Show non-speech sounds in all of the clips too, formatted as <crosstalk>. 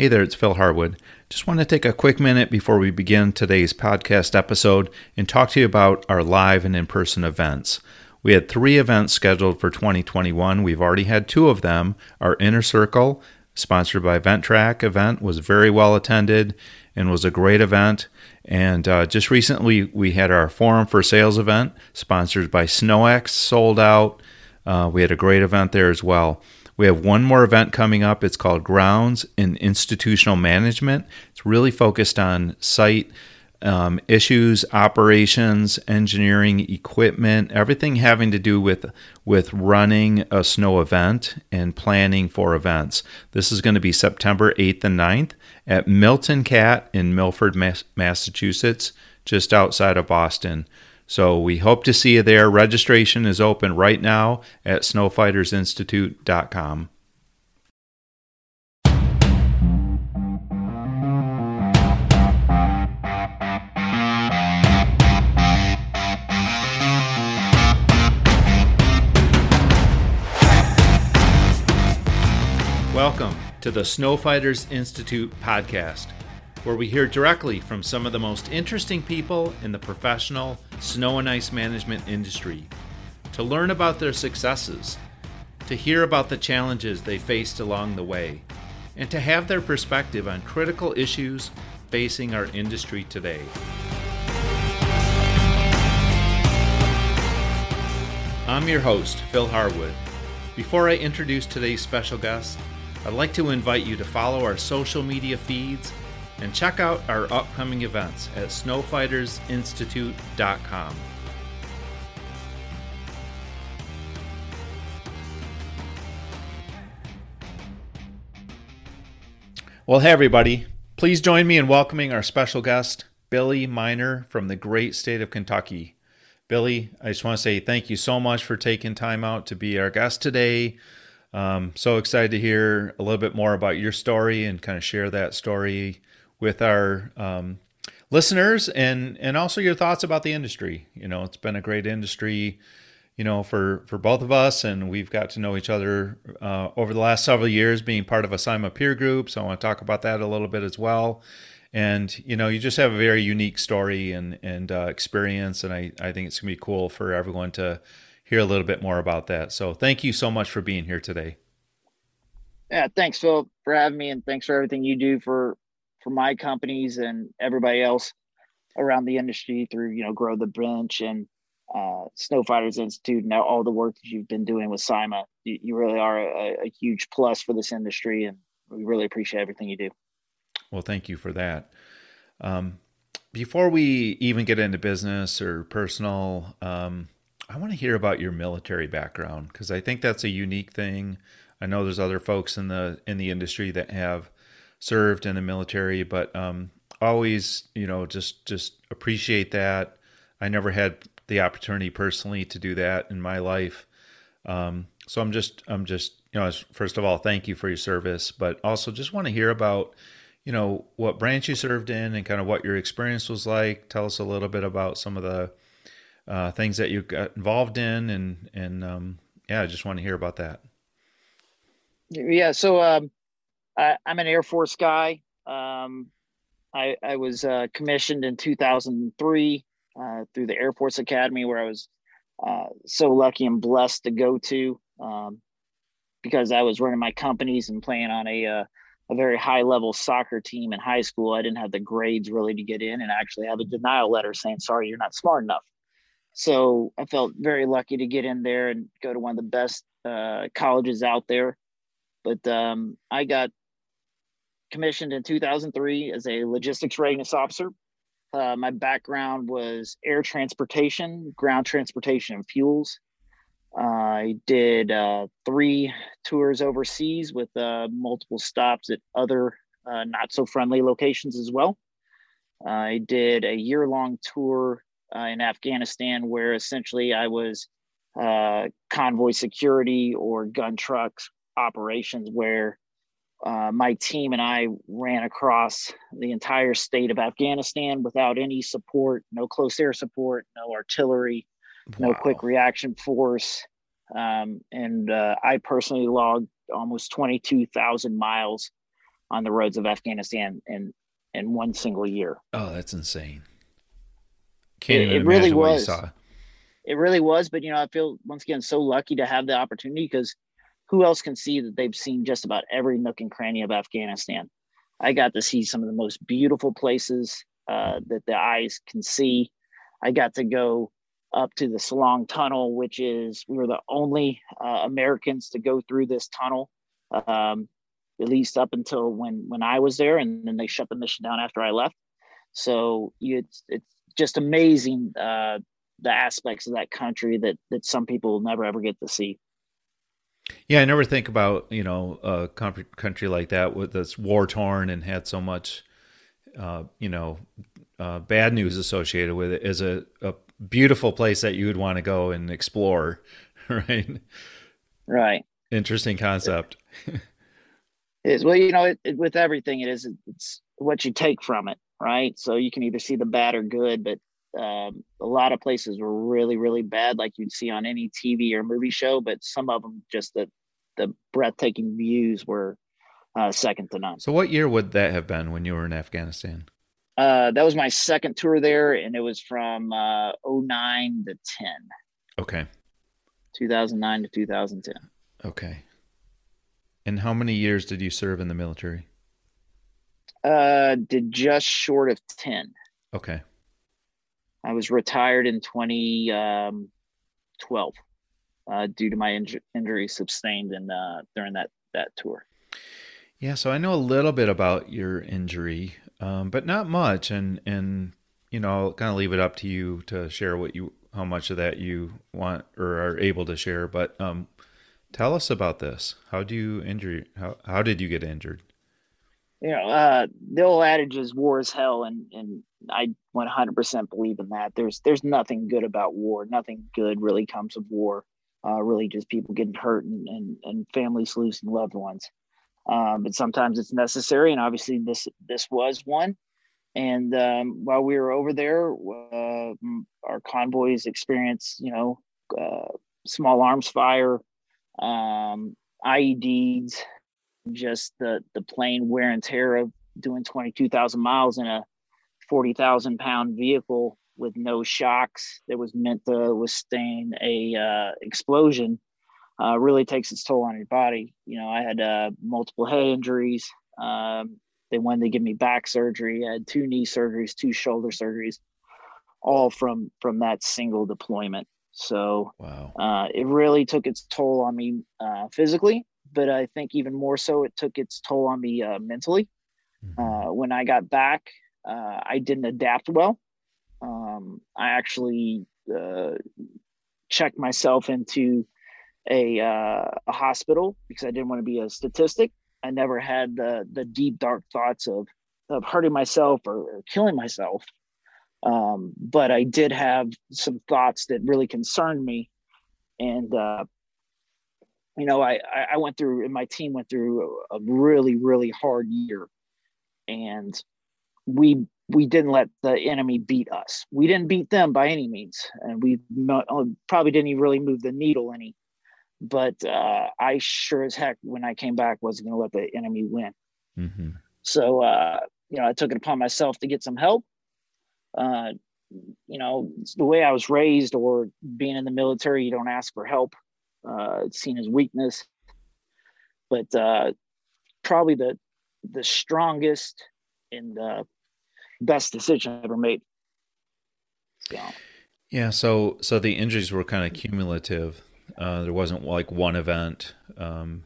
Hey there, it's Phil Harwood. Just want to take a quick minute before we begin today's podcast episode and talk to you about our live and in person events. We had three events scheduled for 2021. We've already had two of them. Our Inner Circle, sponsored by Ventrac event, was very well attended and was a great event. And uh, just recently, we had our Forum for Sales event, sponsored by SnowEx, sold out. Uh, we had a great event there as well. We have one more event coming up. It's called Grounds in Institutional Management. It's really focused on site um, issues, operations, engineering, equipment, everything having to do with with running a snow event and planning for events. This is going to be September 8th and 9th at Milton Cat in Milford, Massachusetts, just outside of Boston. So we hope to see you there. Registration is open right now at snowfightersinstitute.com. Welcome to the Snowfighters Institute podcast where we hear directly from some of the most interesting people in the professional snow and ice management industry, to learn about their successes, to hear about the challenges they faced along the way, and to have their perspective on critical issues facing our industry today. I'm your host, Phil Harwood. Before I introduce today's special guest, I'd like to invite you to follow our social media feeds and check out our upcoming events at snowfightersinstitute.com. Well, hey, everybody. Please join me in welcoming our special guest, Billy Miner from the great state of Kentucky. Billy, I just want to say thank you so much for taking time out to be our guest today. Um, so excited to hear a little bit more about your story and kind of share that story with our um, listeners and and also your thoughts about the industry. You know, it's been a great industry, you know, for for both of us, and we've got to know each other uh, over the last several years, being part of a SIMA peer group. So I want to talk about that a little bit as well. And you know, you just have a very unique story and and uh, experience, and I I think it's gonna be cool for everyone to hear a little bit more about that. So thank you so much for being here today. Yeah, thanks, Phil, for having me, and thanks for everything you do for for my companies and everybody else around the industry through you know grow the bench and uh, snow fighters institute and all the work that you've been doing with sima. You, you really are a, a, huge plus for this industry and we really appreciate everything you do. Well thank you for that. Um, before we even get into business or personal um, i want to hear about your military background because i think that's a unique thing. I know there's other folks in the in the industry that have served in the military, but um, always, you know, just just appreciate that. I never had the opportunity personally to do that in my life, um, so I'm just I'm just you know, first of all, thank you for your service, but also just want to hear about you know what branch you served in and kind of what your experience was like. Tell us a little bit about some of the uh, things that you got involved in, and and um, yeah, I just want to hear about that. Yeah, so um, I, am an Air Force guy. Um, I, I, was uh, commissioned in 2003 uh, through the Air Force Academy, where I was uh, so lucky and blessed to go to um, because I was running my companies and playing on a uh, a very high level soccer team in high school. I didn't have the grades really to get in, and actually have a denial letter saying, "Sorry, you're not smart enough." So I felt very lucky to get in there and go to one of the best uh, colleges out there. But um, I got commissioned in 2003 as a logistics readiness officer. Uh, my background was air transportation, ground transportation, and fuels. Uh, I did uh, three tours overseas with uh, multiple stops at other uh, not so friendly locations as well. I did a year long tour uh, in Afghanistan where essentially I was convoy security or gun trucks operations where uh, my team and I ran across the entire state of Afghanistan without any support, no close air support, no artillery, wow. no quick reaction force. Um, and uh, I personally logged almost 22,000 miles on the roads of Afghanistan in in one single year. Oh, that's insane. Can't It- even it really imagine what you was. saw. It really was, but you know, I feel once again so lucky to have the opportunity because who else can see that they've seen just about every nook and cranny of Afghanistan? I got to see some of the most beautiful places uh, that the eyes can see. I got to go up to the Salang Tunnel, which is we were the only uh, Americans to go through this tunnel, um, at least up until when when I was there, and then they shut the mission down after I left. So it's it's just amazing uh, the aspects of that country that that some people will never ever get to see. Yeah, I never think about you know a country country like that with that's war torn and had so much, uh, you know, uh, bad news associated with it as a, a beautiful place that you would want to go and explore, <laughs> right? Right. Interesting concept. It is well, you know, it, it, with everything, it is it's what you take from it, right? So you can either see the bad or good, but um, a lot of places were really, really bad, like you'd see on any TV or movie show. But some of them, just the the breathtaking views were uh, second to none. So, what year would that have been when you were in Afghanistan? Uh, that was my second tour there, and it was from uh, 09 to 10, Okay. 2009 to 2010. Okay. And how many years did you serve in the military? Uh, did just short of 10. Okay. I was retired in 2012 uh, due to my inju- injury sustained in uh, during that that tour. Yeah, so I know a little bit about your injury, um, but not much, and and you know I'll kind of leave it up to you to share what you how much of that you want or are able to share. But um, tell us about this. How do you injure? How how did you get injured? You know, uh, the old adage is war is hell, and and I 100% believe in that. There's there's nothing good about war. Nothing good really comes of war. Uh, really, just people getting hurt and and, and families losing loved ones. Um, but sometimes it's necessary, and obviously this this was one. And um, while we were over there, uh, our convoys experienced, you know, uh, small arms fire, um, IEDs, just the the plain wear and tear of doing 22,000 miles in a 40,000 pound vehicle with no shocks that was meant to withstand a uh, explosion uh, really takes its toll on your body. You know, I had uh, multiple head injuries. Um, they wanted to give me back surgery. I had two knee surgeries, two shoulder surgeries, all from from that single deployment. So Wow. uh, it really took its toll on me uh, physically, but I think even more so, it took its toll on me uh, mentally. Mhm. Uh, when I got back, uh, I didn't adapt well. Um, I actually uh, checked myself into a, uh, a hospital because I didn't want to be a statistic. I never had the the deep dark thoughts of of hurting myself or, or killing myself, um, but I did have some thoughts that really concerned me, and uh, you know, I I I went through and my team went through a, really really hard year, and we we didn't let the enemy beat us. We didn't beat them by any means, and we not, probably didn't even really move the needle any. But uh, I sure as heck, when I came back, wasn't going to let the enemy win. Mhm. So uh, you know, I took it upon myself to get some help. Uh, you know, the way I was raised, or being in the military, you don't ask for help. Uh, seen as weakness. But uh, probably the the strongest and the best decision I ever made. So, Yeah. So so the injuries were kind of cumulative. Uh, there wasn't like one event um,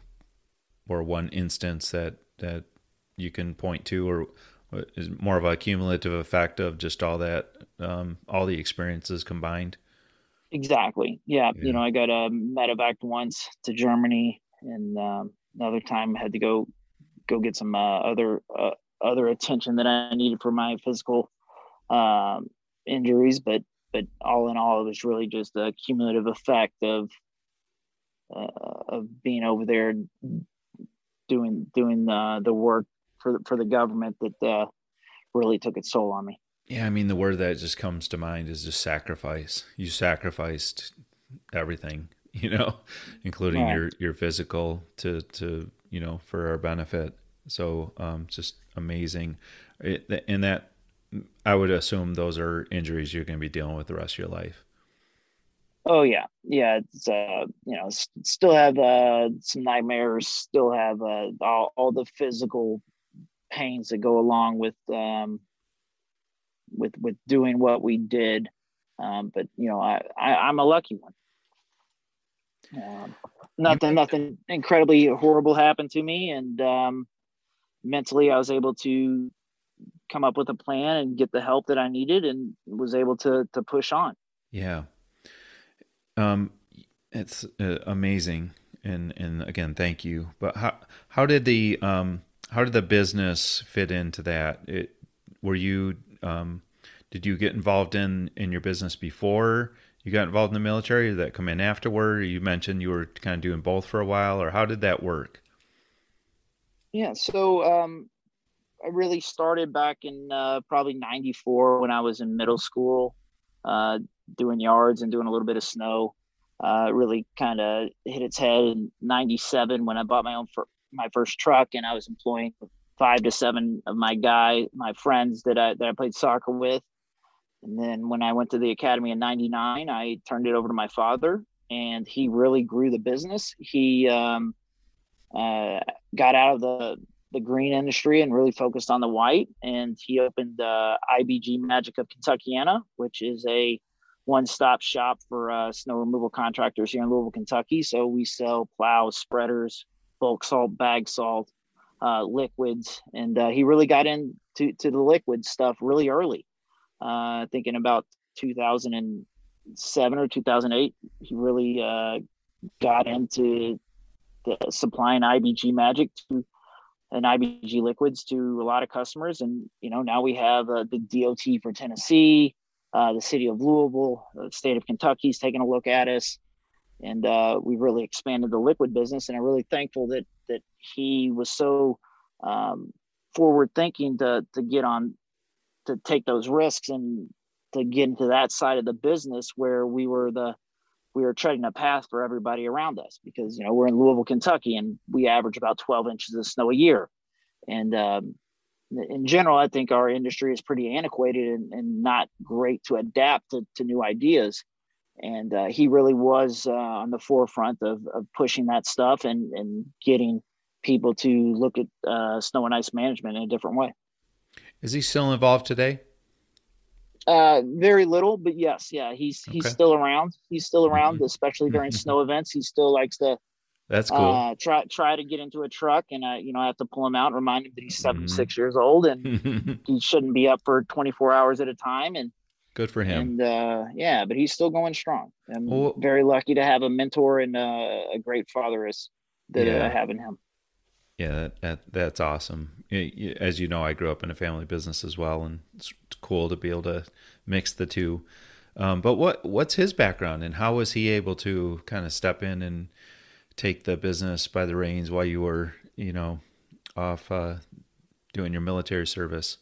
or one instance that that you can point to, or is more of a cumulative effect of just all that, um, all the experiences combined. Exactly. Yeah. Yeah. You know, I got a medevac once to Germany, and um, another time had to go go get some uh, other uh, other attention that I needed for my physical um, injuries. But but all in all, it was really just a cumulative effect of uh, of being over there doing doing the the work for for the government that uh, really took its toll on me. Yeah, I mean the word that just comes to mind is just sacrifice. You sacrificed everything, <laughs> you know, including Right. your your physical to to you know for our benefit. So um, just amazing. It, and that I would assume those are injuries you're going to be dealing with the rest of your life. Oh yeah, yeah. It's uh, you know, still have uh, some nightmares. Still have uh, all, all the physical pains that go along with um, with with doing what we did. Um, but you know, I, I am a lucky one. Um, nothing nothing incredibly horrible happened to me, and um, mentally I was able to come up with a plan and get the help that I needed, and was able to to push on. Yeah, um, it's uh, amazing, and and again, thank you. But how how did the um how did the business fit into that? It were you um did you get involved in in your business before you got involved in the military? Did that come in afterward? You mentioned you were kind of doing both for a while, or how did that work? Yeah, so um, I really started back in uh, probably '94 when I was in middle school. Uh, doing yards and doing a little bit of snow. Uh, really kind of hit its head in '97 when I bought my own for my first truck, and I was employing five to seven of my guy, my friends that I that I played soccer with. And then when I went to the academy in '99, I turned it over to my father, and he really grew the business. He um, uh, got out of the the green industry and really focused on the white. And he opened uh, IBG Magic of Kentuckiana, which is a one-stop shop for uh, snow removal contractors here in Louisville, Kentucky. So we sell plows, spreaders, bulk salt, bag salt, uh, liquids, and uh, he really got into to the liquid stuff really early. Uh, thinking about 2007 or 2008, he really uh, got into the supplying IBG Magic to and IBG liquids to a lot of customers. And you know now we have uh, the DOT for Tennessee uh, the city of Louisville, the state of Kentucky is taking a look at us, and uh, we've really expanded the liquid business. And I'm really thankful that that he was so um, forward thinking to to get on to take those risks and to get into that side of the business where we were the we were treading a path for everybody around us because you know we're in Louisville, Kentucky, and we average about 12 inches of snow a year, and um, in general, I think our industry is pretty antiquated and, and not great to adapt to, to new ideas. And uh, he really was uh, on the forefront of, of pushing that stuff and, and getting people to look at uh, snow and ice management in a different way. Is he still involved today? Uh, very little, but yes, yeah, he's he's okay. still around. He's still around, mm-hmm. especially during snow <laughs> events. He still likes to that's cool. Uh, try try to get into a truck, and I, you know, I have to pull him out, remind him that he's seventy six mm-hmm. years old, and <laughs> he shouldn't be up for twenty four hours at a time. And good for him. And uh, yeah, but he's still going strong. I'm well, very lucky to have a mentor and uh, a great father as that yeah. I have in him. Yeah, that, that, that's awesome. As you know, I grew up in a family business as well, and it's cool to be able to mix the two. Um, but what what's his background, and how was he able to kind of step in and take the business by the reins while you were, you know, off uh, doing your military service?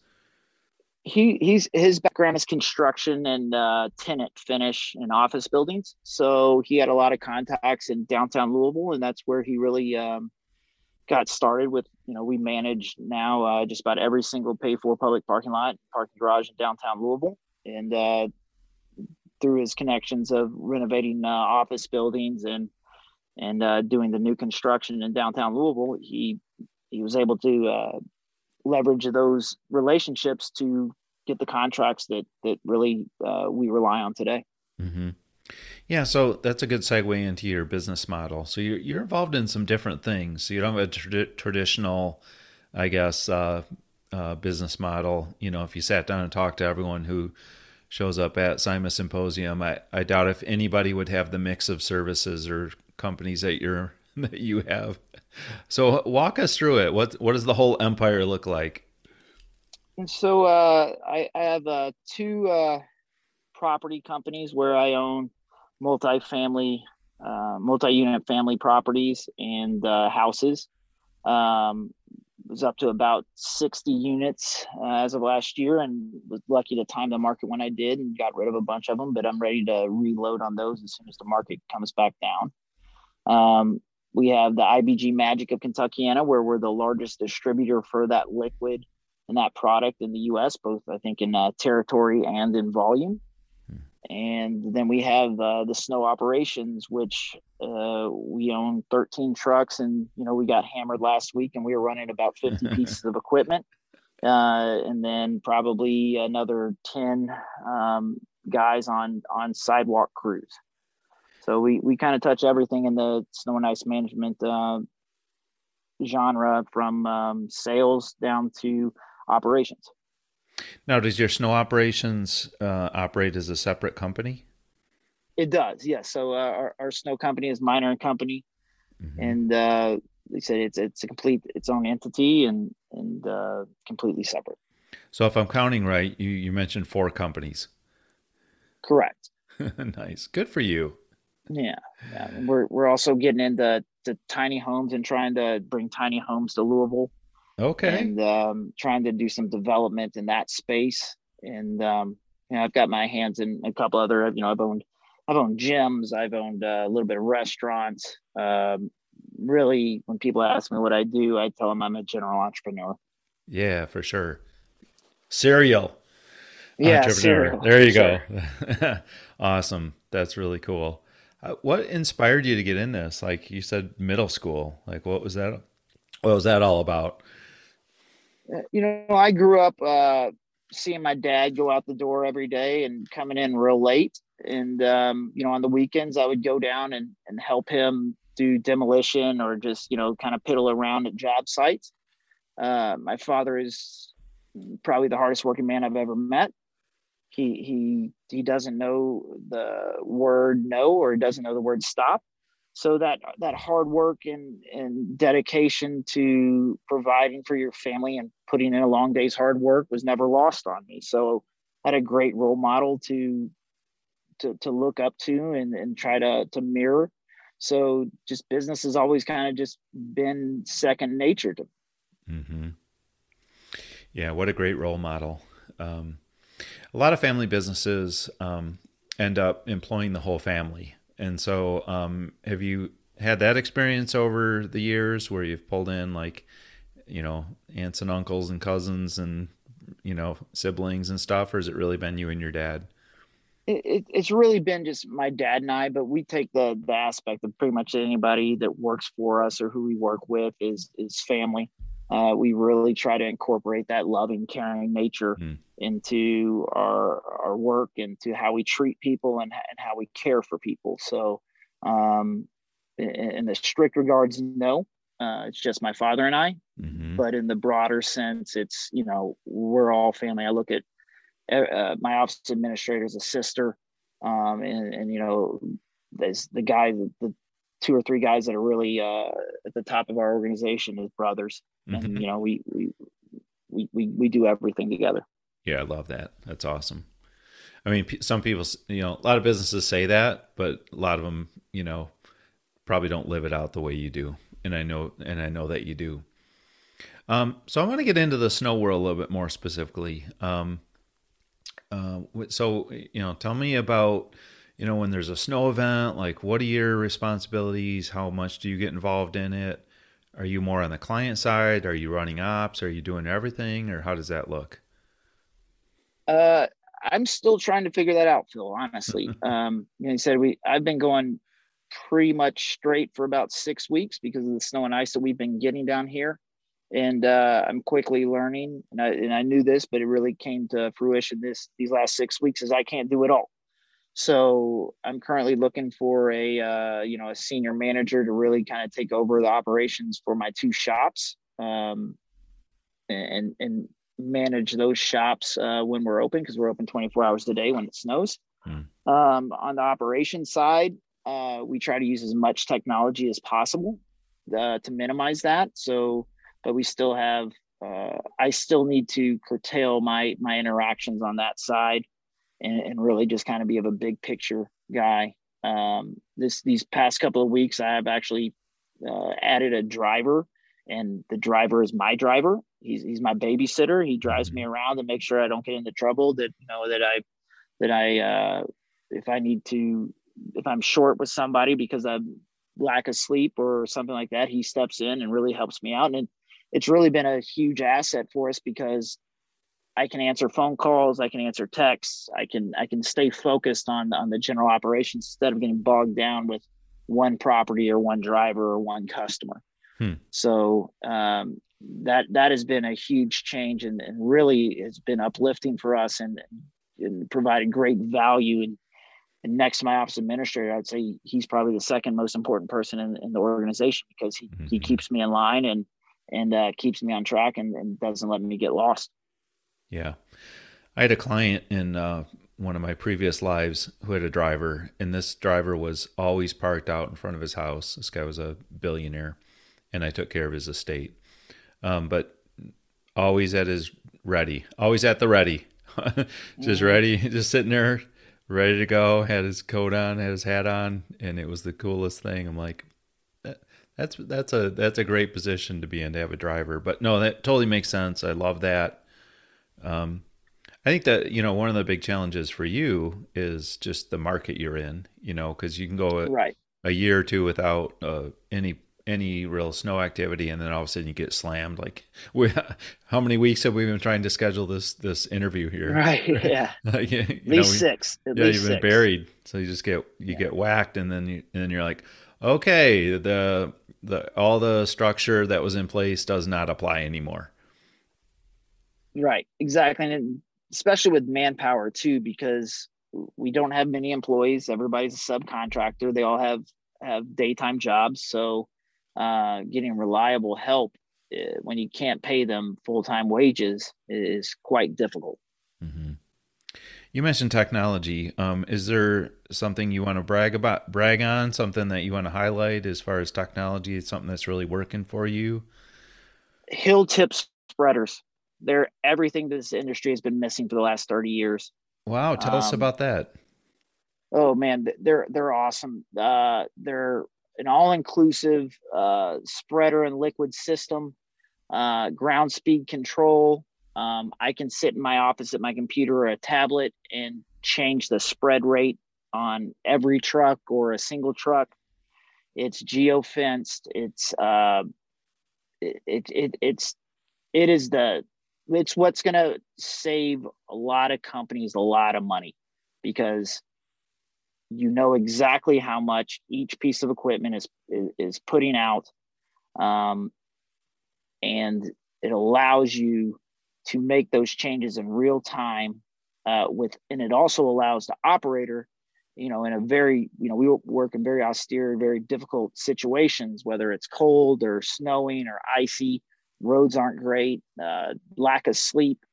He he's his background is construction and uh, tenant finish and office buildings. So he had a lot of contacts in downtown Louisville, and that's where he really um, got started. With you know, we manage now uh, just about every single pay for public parking lot, parking garage in downtown Louisville, and uh, through his connections of renovating uh, office buildings and and uh, doing the new construction in downtown Louisville, he he was able to uh, leverage those relationships to get the contracts that that really uh, we rely on today. Mm-hmm. Yeah, so that's a good segue into your business model. So you're you're involved in some different things. So you don't have a tra- traditional, I guess, uh, uh, business model. You know, if you sat down and talked to everyone who shows up at SIMA Symposium, I, I doubt if anybody would have the mix of services or companies that you're <laughs> that you have. So walk us through it. What what does the whole empire look like? And so uh, I, I, have uh, two uh, property companies where I own multi-family, uh, multi-unit family properties and uh, houses. Um, was up to about 60 units uh, as of last year and was lucky to time the market when I did and got rid of a bunch of them, but I'm ready to reload on those as soon as the market comes back down. Um, we have the IBG Magic of Kentuckiana, where we're the largest distributor for that liquid and that product in the U.S., both I think in uh, territory and in volume. Hmm. And then we have uh, the snow operations, which uh, we own 13 trucks, and you know we got hammered last week, and we were running about 50 <laughs> pieces of equipment, uh, and then probably another 10 um, guys on on sidewalk crews. So we we kind of touch everything in the snow and ice management uh, genre, from um, sales down to operations. Now, does your snow operations uh, operate as a separate company? It does, yes. So uh, our, our snow company is Minor and Company, mm-hmm. and uh, they said it's it's a complete its own entity and and uh, completely separate. So, if I'm counting right, you you mentioned four companies. <laughs> Correct. nice. Good for you. Yeah, yeah. We're we're also getting into to tiny homes and trying to bring tiny homes to Louisville. Okay. And um, trying to do some development in that space. And um, you know, I've got my hands in a couple other. You know, I've owned I've owned gyms. I've owned uh, a little bit of restaurants. Um, really, when people ask me what I do, I tell them I'm a general entrepreneur. Yeah, for sure. Serial. Yeah, serial. There you go. Sure. <laughs> awesome. That's really cool. Uh, what inspired you to get in this? Like you said, middle school. Like what was that? What was that all about? You know, I grew up uh, seeing my dad go out the door every day and coming in real late. And um, you know, on the weekends, I would go down and and help him do demolition or just you know kind of piddle around at job sites. Uh, my father is probably the hardest working man I've ever met he he he doesn't know the word no or doesn't know the word stop so that that hard work and and dedication to providing for your family and putting in a long day's hard work was never lost on me so I had a great role model to to to look up to and and try to to mirror so just business has always kind of just been second nature to me mm-hmm. yeah what a great role model um, a lot of family businesses um, end up employing the whole family. And so, um, have you had that experience over the years where you've pulled in like, you know, aunts and uncles and cousins and, you know, siblings and stuff, or has it really been you and your dad? It, it, it's really been just my dad and I, but we take the the aspect of pretty much anybody that works for us or who we work with is is family uh, we really try to incorporate that loving, caring nature mm. into our our work and to how we treat people and, and how we care for people. So, um, in, in, the strict regards, no, uh, it's just my father and I. Mm-hmm. But in the broader sense, it's you know we're all family. I look at uh, my office administrator as a sister, um, and, and you know there's the guy the two or three guys that are really uh, at the top of our organization as brothers, mm-hmm. and you know we, we we we we do everything together. Yeah, I love that. That's awesome. I mean, some people, you know, a lot of businesses say that, but a lot of them, you know, probably don't live it out the way you do. And I know, and I know that you do. Um, so I want to get into the snow world a little bit more specifically. Um, uh, so you know, tell me about you know, when there's a snow event, like what are your responsibilities? How much do you get involved in it? Are you more on the client side? Are you running ops? Are you doing everything, or how does that look? Uh, I'm still trying to figure that out, Phil. Honestly, <laughs> um, you know, said we I've been going pretty much straight for about six weeks because of the snow and ice that we've been getting down here, and uh, I'm quickly learning. And I and I knew this, but it really came to fruition this these last six weeks. Is I can't do it all. So I'm currently looking for a uh, you know a senior manager to really kind of take over the operations for my two shops um, and and manage those shops uh, when we're open because we're open 24 hours a day when it snows. Hmm. Um, on the operations side, uh, we try to use as much technology as possible uh, to minimize that. So, but we still have uh, I still need to curtail my my interactions on that side and, and really just kind of be of a big picture guy. Um, this these past couple of weeks, I have actually uh, added a driver, and the driver is my driver. He's he's my babysitter. He drives me mm-hmm. around to make sure I don't get into trouble. That you know that I that I uh, if I need to if I'm short with somebody because I'm lack of sleep or something like that, he steps in and really helps me out. And it's really been a huge asset for us because I can answer phone calls, I can answer texts, I can I can stay focused on on the general operations instead of getting bogged down with one property or one driver or one customer. Hmm. So um, that that has been a huge change and, and really has been uplifting for us and, and provided great value. And, and, next to my office administrator, I'd say he's probably the second most important person in, in the organization because he, mm-hmm. he keeps me in line and and uh, keeps me on track and, and doesn't let me get lost. Yeah. I had a client in uh, one of my previous lives who had a driver, and this driver was always parked out in front of his house. This guy was a billionaire, and I took care of his estate. Um, but always at his ready, always at the ready, <laughs> just ready, just sitting there, ready to go. Had his coat on, had his hat on, and it was the coolest thing. I'm like, that's that's a that's a great position to be in to have a driver. But no, that totally makes sense. I love that. Um, I think that you know one of the big challenges for you is just the market you're in. You know, because you can go a, right. a year or two without uh, any any real snow activity, and then all of a sudden you get slammed. Like, <laughs> we, how many weeks have we been trying to schedule this this interview here? Right. <laughs> Yeah. <laughs> yeah at least know, six. At yeah, least you've been six. buried, so you just get you yeah. get whacked, and then you and then you're like, okay, the the all the structure that was in place does not apply anymore. Right. Exactly, and especially with manpower too, because we don't have many employees. Everybody's a subcontractor. They all have have daytime jobs, so uh, getting reliable help uh, when you can't pay them full time wages is quite difficult. Mm-hmm. You mentioned technology. Um, is there something you want to brag about, brag on, something that you want to highlight as far as technology? Something that's really working for you? Hilltip spreaders. They're everything this industry has been missing for the last 30 years. Wow. Tell um, us about that. Oh man, they're, they're awesome. Uh, they're an all-inclusive uh, spreader and liquid system, uh, ground speed control, um, I can sit in my office at my computer or a tablet and change the spread rate on every truck or a single truck. It's geo fenced. It's uh, it, it, it it's it is the it's what's going to save a lot of companies a lot of money because you know exactly how much each piece of equipment is is, putting out um, and it allows you to make those changes in real time uh, with and it also allows the operator you know in a very you know we work in very austere very difficult situations whether it's cold or snowing or icy roads aren't great uh, lack of sleep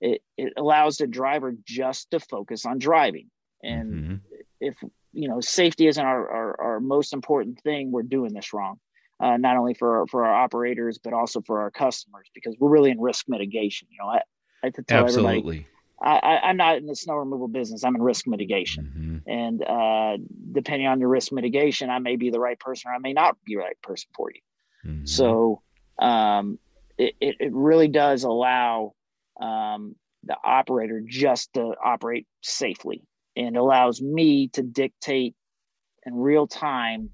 it, it allows the driver just to focus on driving and mm-hmm. if you know safety isn't our, our, our most important thing we're doing this wrong uh, not only for for our operators but also for our customers because we're really in risk mitigation. You know, I, I to tell Absolutely. everybody. I, am not in the snow removal business. I'm in risk mitigation, mm-hmm. and uh, depending on your risk mitigation, I may be the right person or I may not be the right person for you. Mm-hmm. So um, it, it, really does allow um, the operator just to operate safely, and allows me to dictate in real time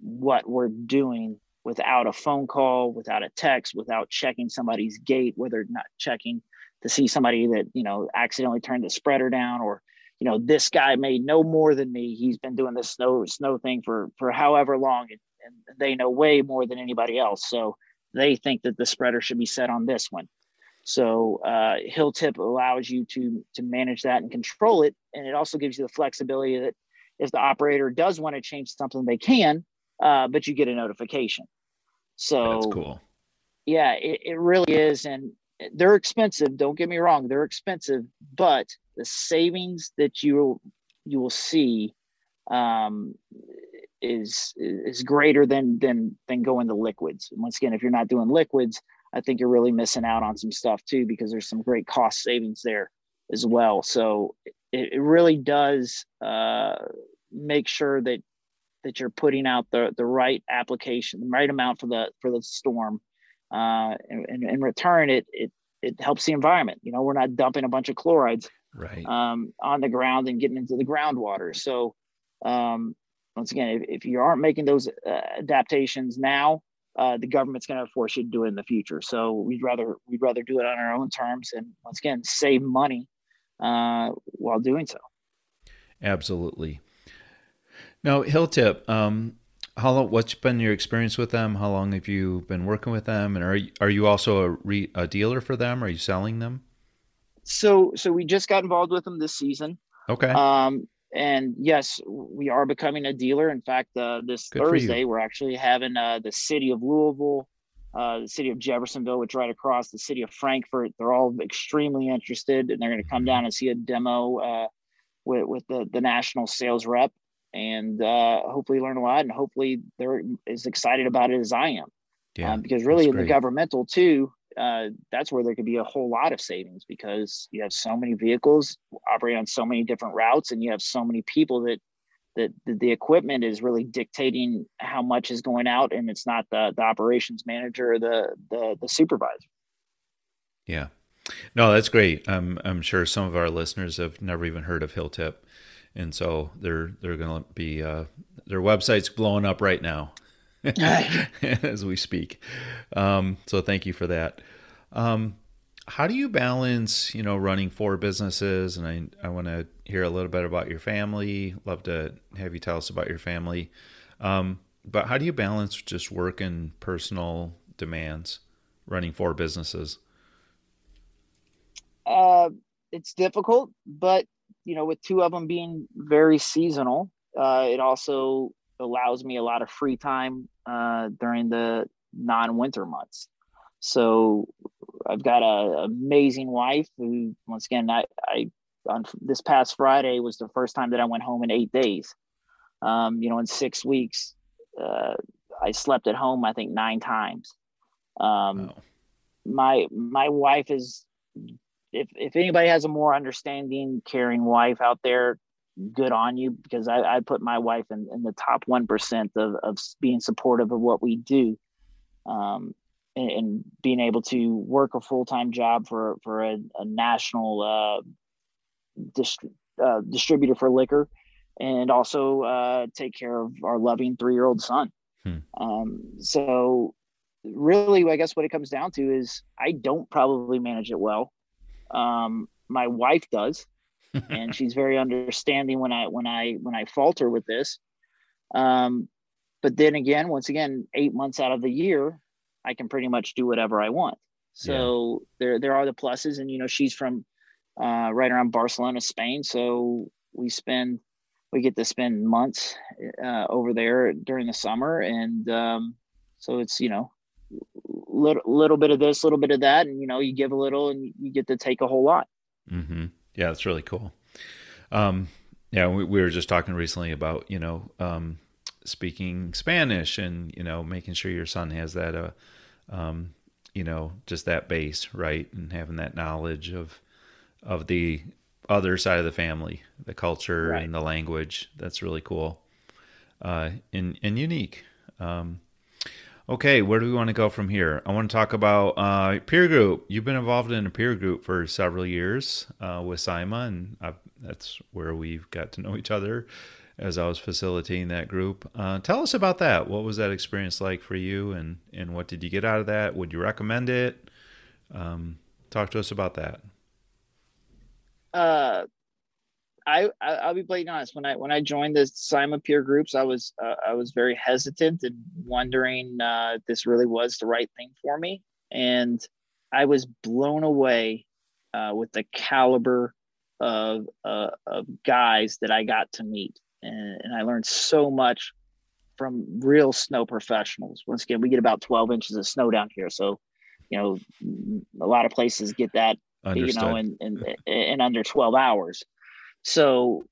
what we're doing without a phone call, without a text, without checking somebody's gate, whether or not checking to see somebody that, you know, accidentally turned the spreader down or, you know, this guy made no more than me. He's been doing this snow snow thing for for however long and, and they know way more than anybody else. So they think that the spreader should be set on this one. So uh, Hilltip allows you to to manage that and control it, and it also gives you the flexibility that if the operator does want to change something, they can, uh, but you get a notification. So that's cool. Yeah, it, it really is. And they're expensive. Don't get me wrong, they're expensive, but the savings that you you will see um, is is greater than than than going to liquids. And once again, if you're not doing liquids, I think you're really missing out on some stuff too because there's some great cost savings there as well. So it, it really does uh, make sure that that you're putting out the the right application, the right amount for the for the storm. Uh, and, and in return, it it it helps the environment. You know, we're not dumping a bunch of chlorides right um, on the ground and getting into the groundwater. So um, once again, if, if you aren't making those uh, adaptations now, uh, the government's going to force you to do it in the future. So we'd rather we'd rather do it on our own terms and once again save money uh, while doing so. Absolutely. Now, Hilltip, um, how long, what's been your experience with them? How long have you been working with them? And are you, are you also a, re, a dealer for them? Are you selling them? So, so we just got involved with them this season. Okay. Um, and yes, we are becoming a dealer. In fact, uh, this Good Thursday we're actually having uh, the city of Louisville, uh, the city of Jeffersonville, which right across the city of Frankfort. They're all extremely interested, and they're going to come down and see a demo uh, with with the the national sales rep, and uh, hopefully learn a lot, and hopefully they're as excited about it as I am. Yeah, um, because really in the governmental too, uh, that's where there could be a whole lot of savings because you have so many vehicles operating on so many different routes and you have so many people that that the equipment is really dictating how much is going out and it's not the, the operations manager or the, the the supervisor. Yeah. No that's great. I'm i'm sure some of our listeners have never even heard of hilltip. And so they're they're to be uh, their website's blowing up right now <laughs> as we speak. Um, so thank you for that. Um, how do you balance, you know, running four businesses? And I, I want to hear a little bit about your family. Love to have you tell us about your family. Um, but how do you balance just work and personal demands running four businesses? Uh, it's difficult, but you know, with two of them being very seasonal, uh, it also allows me a lot of free time uh, during the non-winter months. So I've got an amazing wife who, once again, I, I on this past Friday was the first time that I went home in eight days. Um, you know, in six weeks, uh, I slept at home I think nine times. Um, oh. My my wife is, if if anybody has a more understanding, caring wife out there, good on you because I, I put my wife in, in the top 1% of, of being supportive of what we do. Um, and, and, being able to work a full-time job for, for a, a national, uh, dist- uh, distributor for liquor and also, uh, take care of our loving three-year-old son. Hmm. Um, so really, I guess what it comes down to is I don't probably manage it well. Um, my wife does and she's very understanding when I when I when I falter with this. Um, but then again, once again, eight months out of the year, I can pretty much do whatever I want. So yeah. there there are the pluses, and you know she's from uh, right around Barcelona, Spain, so we spend we get to spend months uh, over there during the summer, and um, so it's you know little little bit of this, a little bit of that, and you know you give a little, and you get to take a whole lot. Mm-hmm. Yeah, that's really cool. Um, yeah, we, we, were just talking recently about you know um, speaking Spanish and you know making sure your son has that uh, um, you know just that base right and having that knowledge of of the other side of the family, the culture right. and the language. That's really cool uh, and and unique. Um, Okay, where do we want to go from here? I want to talk about uh, peer group. You've been involved in a peer group for several years uh, with SIMA, and I've, that's where we've got to know each other as I was facilitating that group. Uh, tell us about that. What was that experience like for you, and and what did you get out of that? Would you recommend it? Um, talk to us about that. I, I will be blatantly honest. When I when I joined the SIMA peer groups, I was uh, I was very hesitant and wondering uh, this really was the right thing for me, and I was blown away uh, with the caliber of uh, of guys that I got to meet, and, and I learned so much from real snow professionals. Once again, we get about twelve inches of snow down here, so you know a lot of places get that Understood. you know in, <laughs> in in under twelve hours so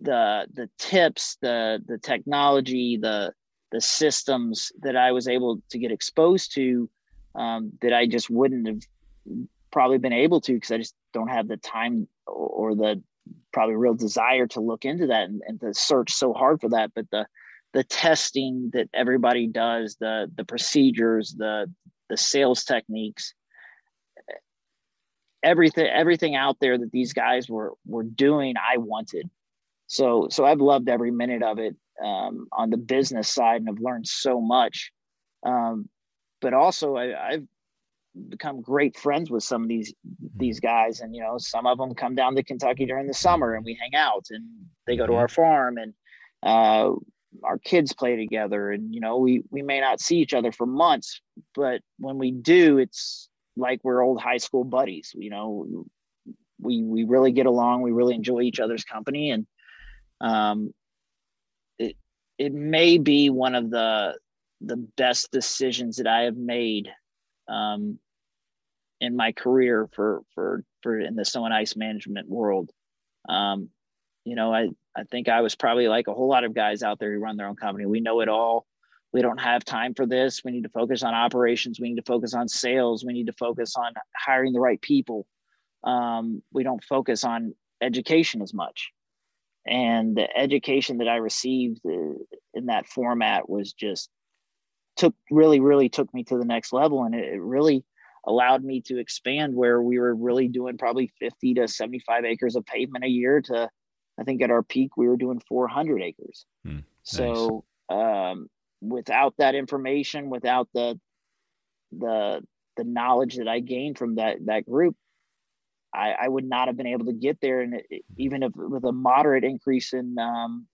the the tips the the technology the the systems that i was able to get exposed to um, that i just wouldn't have probably been able to because i just don't have the time or, the probably real desire to look into that and, and to search so hard for that. But the the testing that everybody does the the procedures the the sales techniques everything everything out there that these guys were were doing i wanted So so I've loved every minute of it um, on the business side, and I've learned so much. Um, but also, I, I've become great friends with some of these mm-hmm. these guys, and you know, some of them come down to Kentucky during the summer, and we hang out, and they go to mm-hmm. our farm, and uh, our kids play together, and you know, we we may not see each other for months, but when we do, it's like we're old high school buddies. You know, we we really get along. We really enjoy each other's company, and um, it it may be one of the the best decisions that I have made um, in my career for for for in the snow and ice management world. Um, you know, I I think I was probably like a whole lot of guys out there who run their own company. We know it all. We don't have time for this. We need to focus on operations. We need to focus on sales. We need to focus on hiring the right people. Um, we don't focus on education as much and the education that i received uh, in that format was just took really really took me to the next level and it, really allowed me to expand where we were really doing probably 50 to 75 acres of pavement a year to i think at our peak we were doing 400 acres hmm, nice. so um, without that information without the the the knowledge that i gained from that that group I, I would not have been able to get there. And it, even if with a moderate increase in um,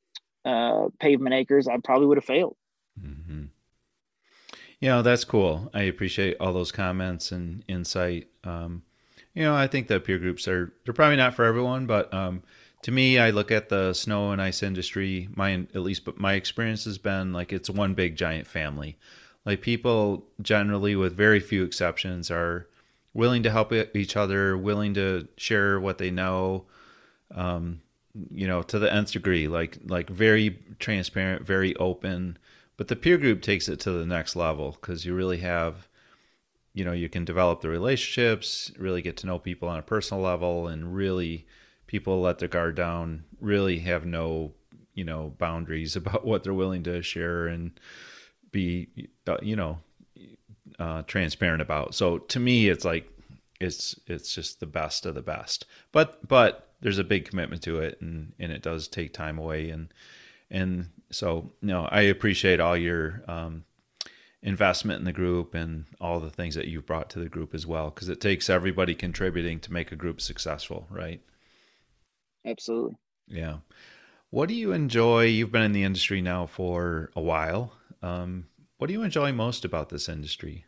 uh, pavement acres, I probably would have failed. Mm-hmm. You know, that's cool. I appreciate all those comments and insight. Um, you know, I think the peer groups are, they're probably not for everyone, but um, to me, I look at the snow and ice industry, my, at least, but my experience has been like it's one big giant family. Like people generally, with very few exceptions, are willing to help each other, willing to share what they know, um, you know, to the nth degree, like like very transparent, very open. But the peer group takes it to the next level because you really have, you know, you can develop the relationships, really get to know people on a personal level, and really people let their guard down, really have no, you know, boundaries <laughs> about what they're willing to share and be, uh, you know, uh, transparent about. So to me, it's like it's it's just the best of the best. But but there's a big commitment to it, and and it does take time away, and and so you know I appreciate all your um, investment in the group and all the things that you've brought to the group as well, because it takes everybody contributing to make a group successful, right? Absolutely. Yeah. What do you enjoy? You've been in the industry now for a while. Um, what do you enjoy most about this industry?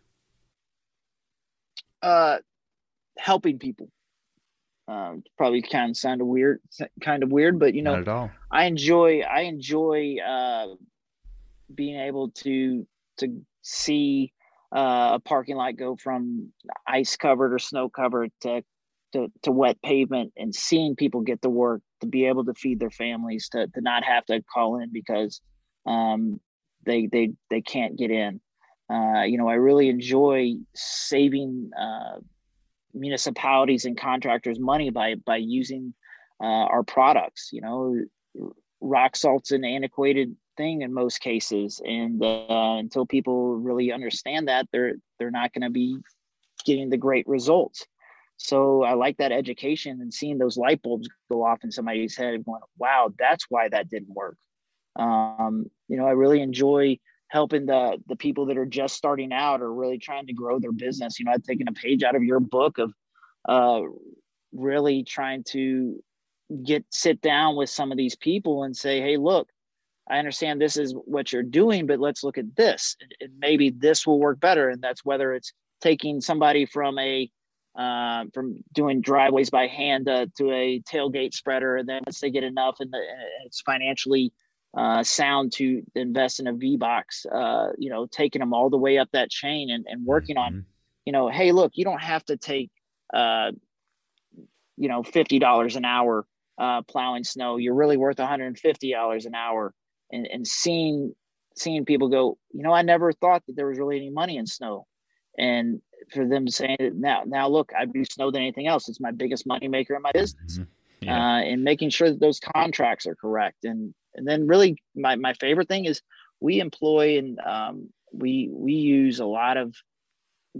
Uh, helping people. Um, probably kind of sound weird, kind of weird, but you know, at all I enjoy I enjoy uh, being able to to see uh, a parking lot go from ice covered or snow covered to, to to wet pavement and seeing people get to work to be able to feed their families to to not have to call in because um, they they they can't get in. Uh, you know, I really enjoy saving uh, municipalities and contractors money by by using uh, our products. You know, rock salt's an antiquated thing in most cases, and uh, until people really understand that, they're they're not going to be getting the great results. So I like that education and seeing those light bulbs go off in somebody's head, going, "Wow, that's why that didn't work." Um, you know, I really enjoy helping the the people that are just starting out or really trying to grow their business. You know, I've taken a page out of your book of uh, really trying to get sit down with some of these people and say, "Hey, look, I understand this is what you're doing, but let's look at this. And maybe this will work better." And that's whether it's taking somebody from a uh, from doing driveways by hand uh, to a tailgate spreader, and then once they get enough and, the, and it's financially uh, sound to invest in a V box, uh, you know, taking them all the way up that chain and, and working mm-hmm. on, you know, hey, look, you don't have to take, uh, you know, $50 an hour uh, plowing snow. You're really worth $150 an hour. And, and seeing, seeing people go, you know, I never thought that there was really any money in snow. And for them saying now, now look, I do snow than anything else. It's my biggest money maker in my business. Mm-hmm. Yeah. Uh, and making sure that those contracts are correct and and then really my, my favorite thing is we employ and um, we we use a lot of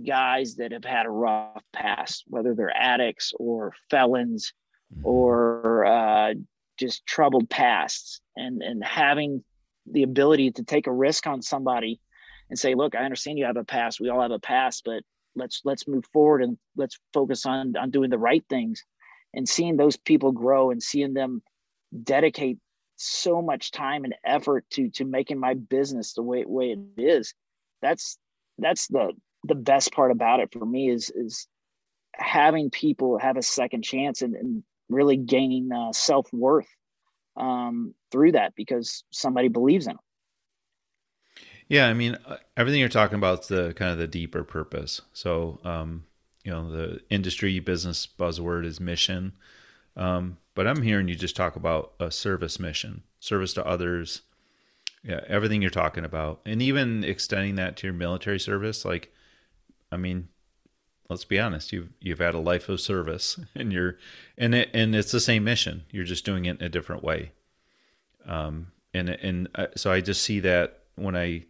guys that have had a rough past, whether they're addicts or felons mm-hmm. or uh, just troubled pasts and and having the ability to take a risk on somebody and say look i understand you have a past we all have a past but let's let's move forward and let's focus on on doing the right things and seeing those people grow and seeing them dedicate so much time and effort to to making my business the way way it is. That's that's the the best part about it for me is is having people have a second chance and, and really gaining uh, self-worth um, through that because somebody believes in them yeah i mean uh, everything you're talking about is the kind of the deeper purpose. So um, you know the industry business buzzword is mission. Um, but i'm hearing you just talk about a service mission service to others. Yeah everything you're talking about. And even extending that to your military service like i mean let's be honest you've you've had a life of service <laughs> and you're and it and it's the same mission. You're just doing it in a different way. Um and and uh, so i just see that when i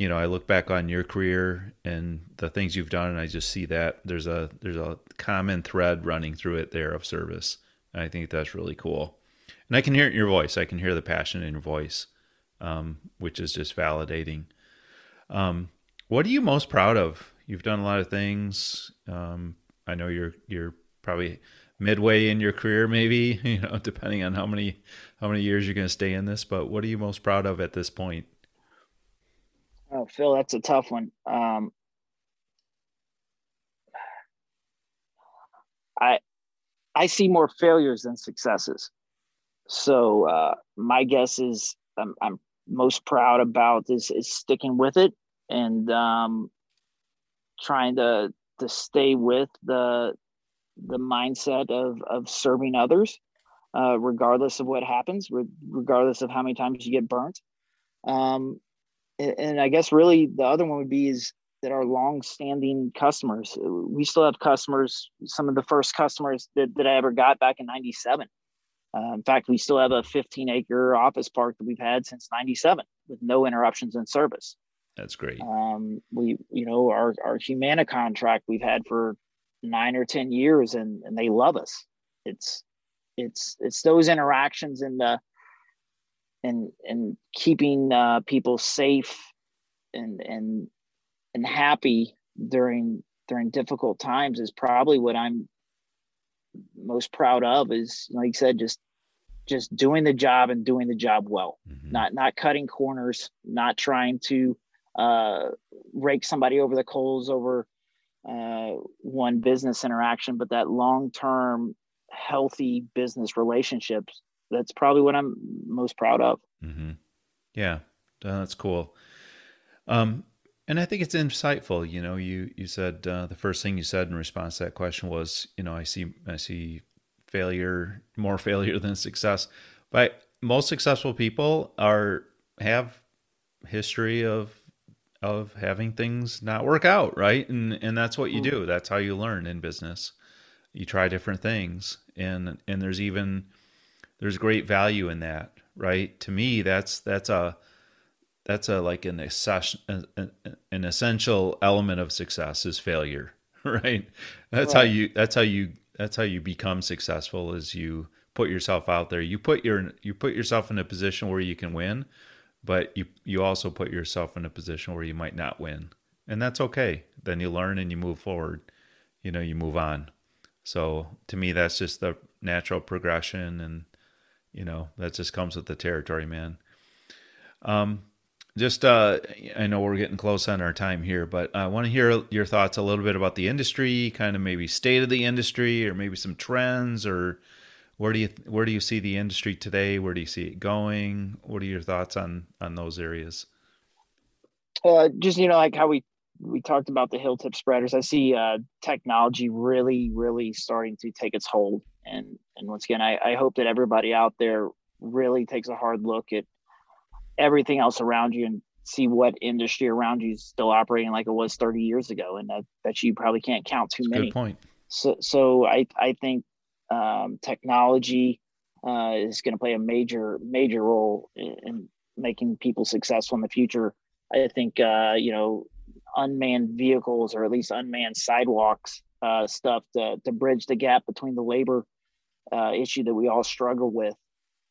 you know i look back on your career and the things you've done and i just see that there's a there's a common thread running through it there of service and i think that's really cool and i can hear it in your voice i can hear the passion in your voice um, which is just validating um, what are you most proud of you've done a lot of things. Um, I know you're you're probably midway in your career, maybe <laughs> you know, depending on how many how many years you're going to stay in this. But what are you most proud of at this point? Oh, Phil, that's a tough one. Um, I I see more failures than successes. So uh, my guess is I'm, I'm most proud about is, is sticking with it and um, trying to to stay with the the mindset of of serving others, uh, regardless of what happens, re- regardless of how many times you get burnt. Um, and, and I guess really the other one would be is that our long-standing customers. We still have customers. Some of the first customers that, that I ever got back in '97. Uh, in fact, we still have a 15-acre office park that we've had since '97 with no interruptions in service. That's great. Um, we, you know, our our Humana contract we've had for nine or ten years, and and they love us. It's it's it's those interactions and the and and keeping uh, people safe and and and happy during during difficult times is probably what I'm most proud of. Is like you said, just just doing the job and doing the job well, mm-hmm. not not cutting corners, not trying to uh, rake somebody over the coals over uh, one business interaction, but that long term healthy business relationships. That's probably what I'm most proud of. Mm-hmm. Yeah, that's cool. Um, and I think it's insightful. You know, you you said uh, the first thing you said in response to that question was, you know, I see I see failure more <laughs> failure than success, but most successful people are have history of of having things not work out, right? And and that's what you do. That's how you learn in business. You try different things, and and there's even there's great value in that, right? To me, that's that's a that's a like an essential an essential element of success is failure, <laughs> right? That's right. how you that's how you that's how you become successful is you put yourself out there. You put your you put yourself in a position where you can win but you you also put yourself in a position where you might not win and that's okay then you learn and you move forward you know you move on so to me that's just the natural progression and you know that just comes with the territory man um just uh i know we're getting close on our time here but i want to hear your thoughts a little bit about the industry kind of maybe state of the industry or maybe some trends or where do you where do you see the industry today? Where do you see it going? What are your thoughts on on those areas? Uh, just you know, like how we we talked about the Hilltip spreaders. I see uh, technology really, really starting to take its hold, and and once again, I, I hope that everybody out there really takes a hard look at everything else around you and see what industry around you is still operating like it was 30 years ago, and that that you probably can't count too That's many. Good point. So so I I think um, technology uh, is going to play a major major role in, in, making people successful in the future. I think uh, you know unmanned vehicles or at least unmanned sidewalks uh, stuff to to bridge the gap between the labor uh, issue that we all struggle with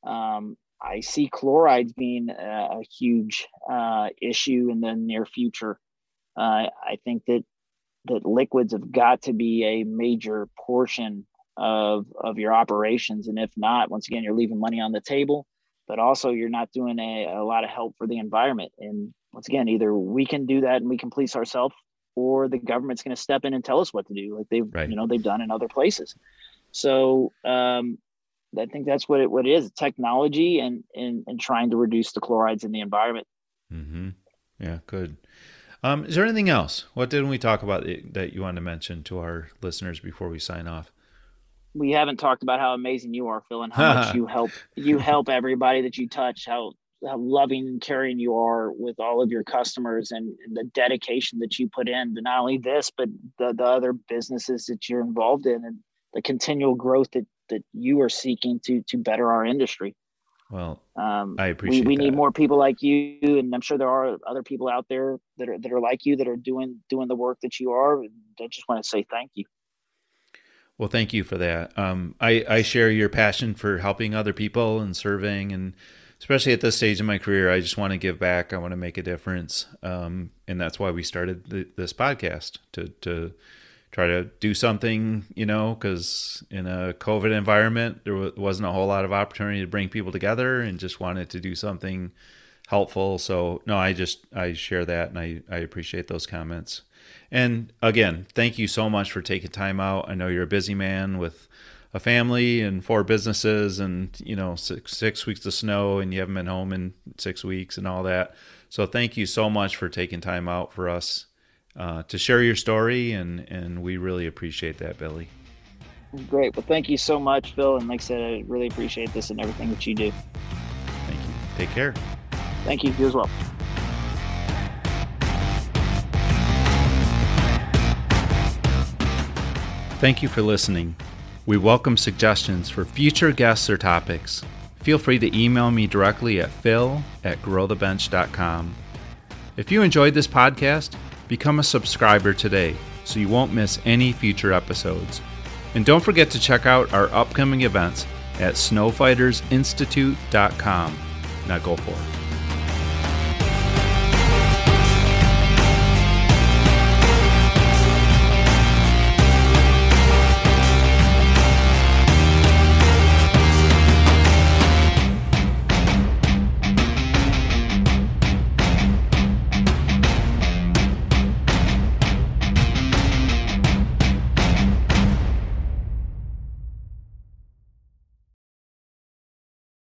Um, I see chlorides being a, a huge uh, issue in the near future. Uh, I think that that liquids have got to be a major portion of of your operations, and if not, once again, you're leaving money on the table, but also you're not doing a, a lot of help for the environment. And once again, either we can do that and we can police ourselves, or the government's going to step in and tell us what to do, like they've right. you know they've done in other places. So um, I think that's what it what it is technology and and and trying to reduce the chlorides in the environment. Mm-hmm. Yeah, good. Um, is there anything else? What didn't we talk about that you wanted to mention to our listeners before we sign off? We haven't talked about how amazing you are, Phil, and how much <laughs> you help you help everybody that you touch. How how loving and caring you are with all of your customers and, and the dedication that you put in to not only this but the, the other businesses that you're involved in and the continual growth that that you are seeking to to better our industry. Well, um, I appreciate. We, we need more people like you, and I'm sure there are other people out there that are that are like you that are doing doing the work that you are. I just want to say thank you. Well, thank you for that. Um, I I share your passion for helping other people and serving, and especially at this stage in my career, I just want to give back. I want to make a difference, um, and that's why we started the, this podcast to to try to do something, you know, because in a COVID environment, there wasn't a whole lot of opportunity to bring people together and just wanted to do something helpful. So, no, I just, I share that and I, I appreciate those comments. And again, thank you so much for taking time out. I know you're a busy man with a family and four businesses and, you know, six, six weeks of snow and you haven't been home in six weeks and all that. So, thank you so much for taking time out for us uh, to share your story, and and we really appreciate that, Billy. Great. Well, thank you so much, Phil. And like I said, I really appreciate this and everything that you do. Thank you. Take care. Thank you. You as well. Thank you for listening. We welcome suggestions for future guests or topics. Feel free to email me directly at phil at growthebench.com. If you enjoyed this podcast, Become a subscriber today so you won't miss any future episodes. And don't forget to check out our upcoming events at snowfightersinstitute.com. Now go for it.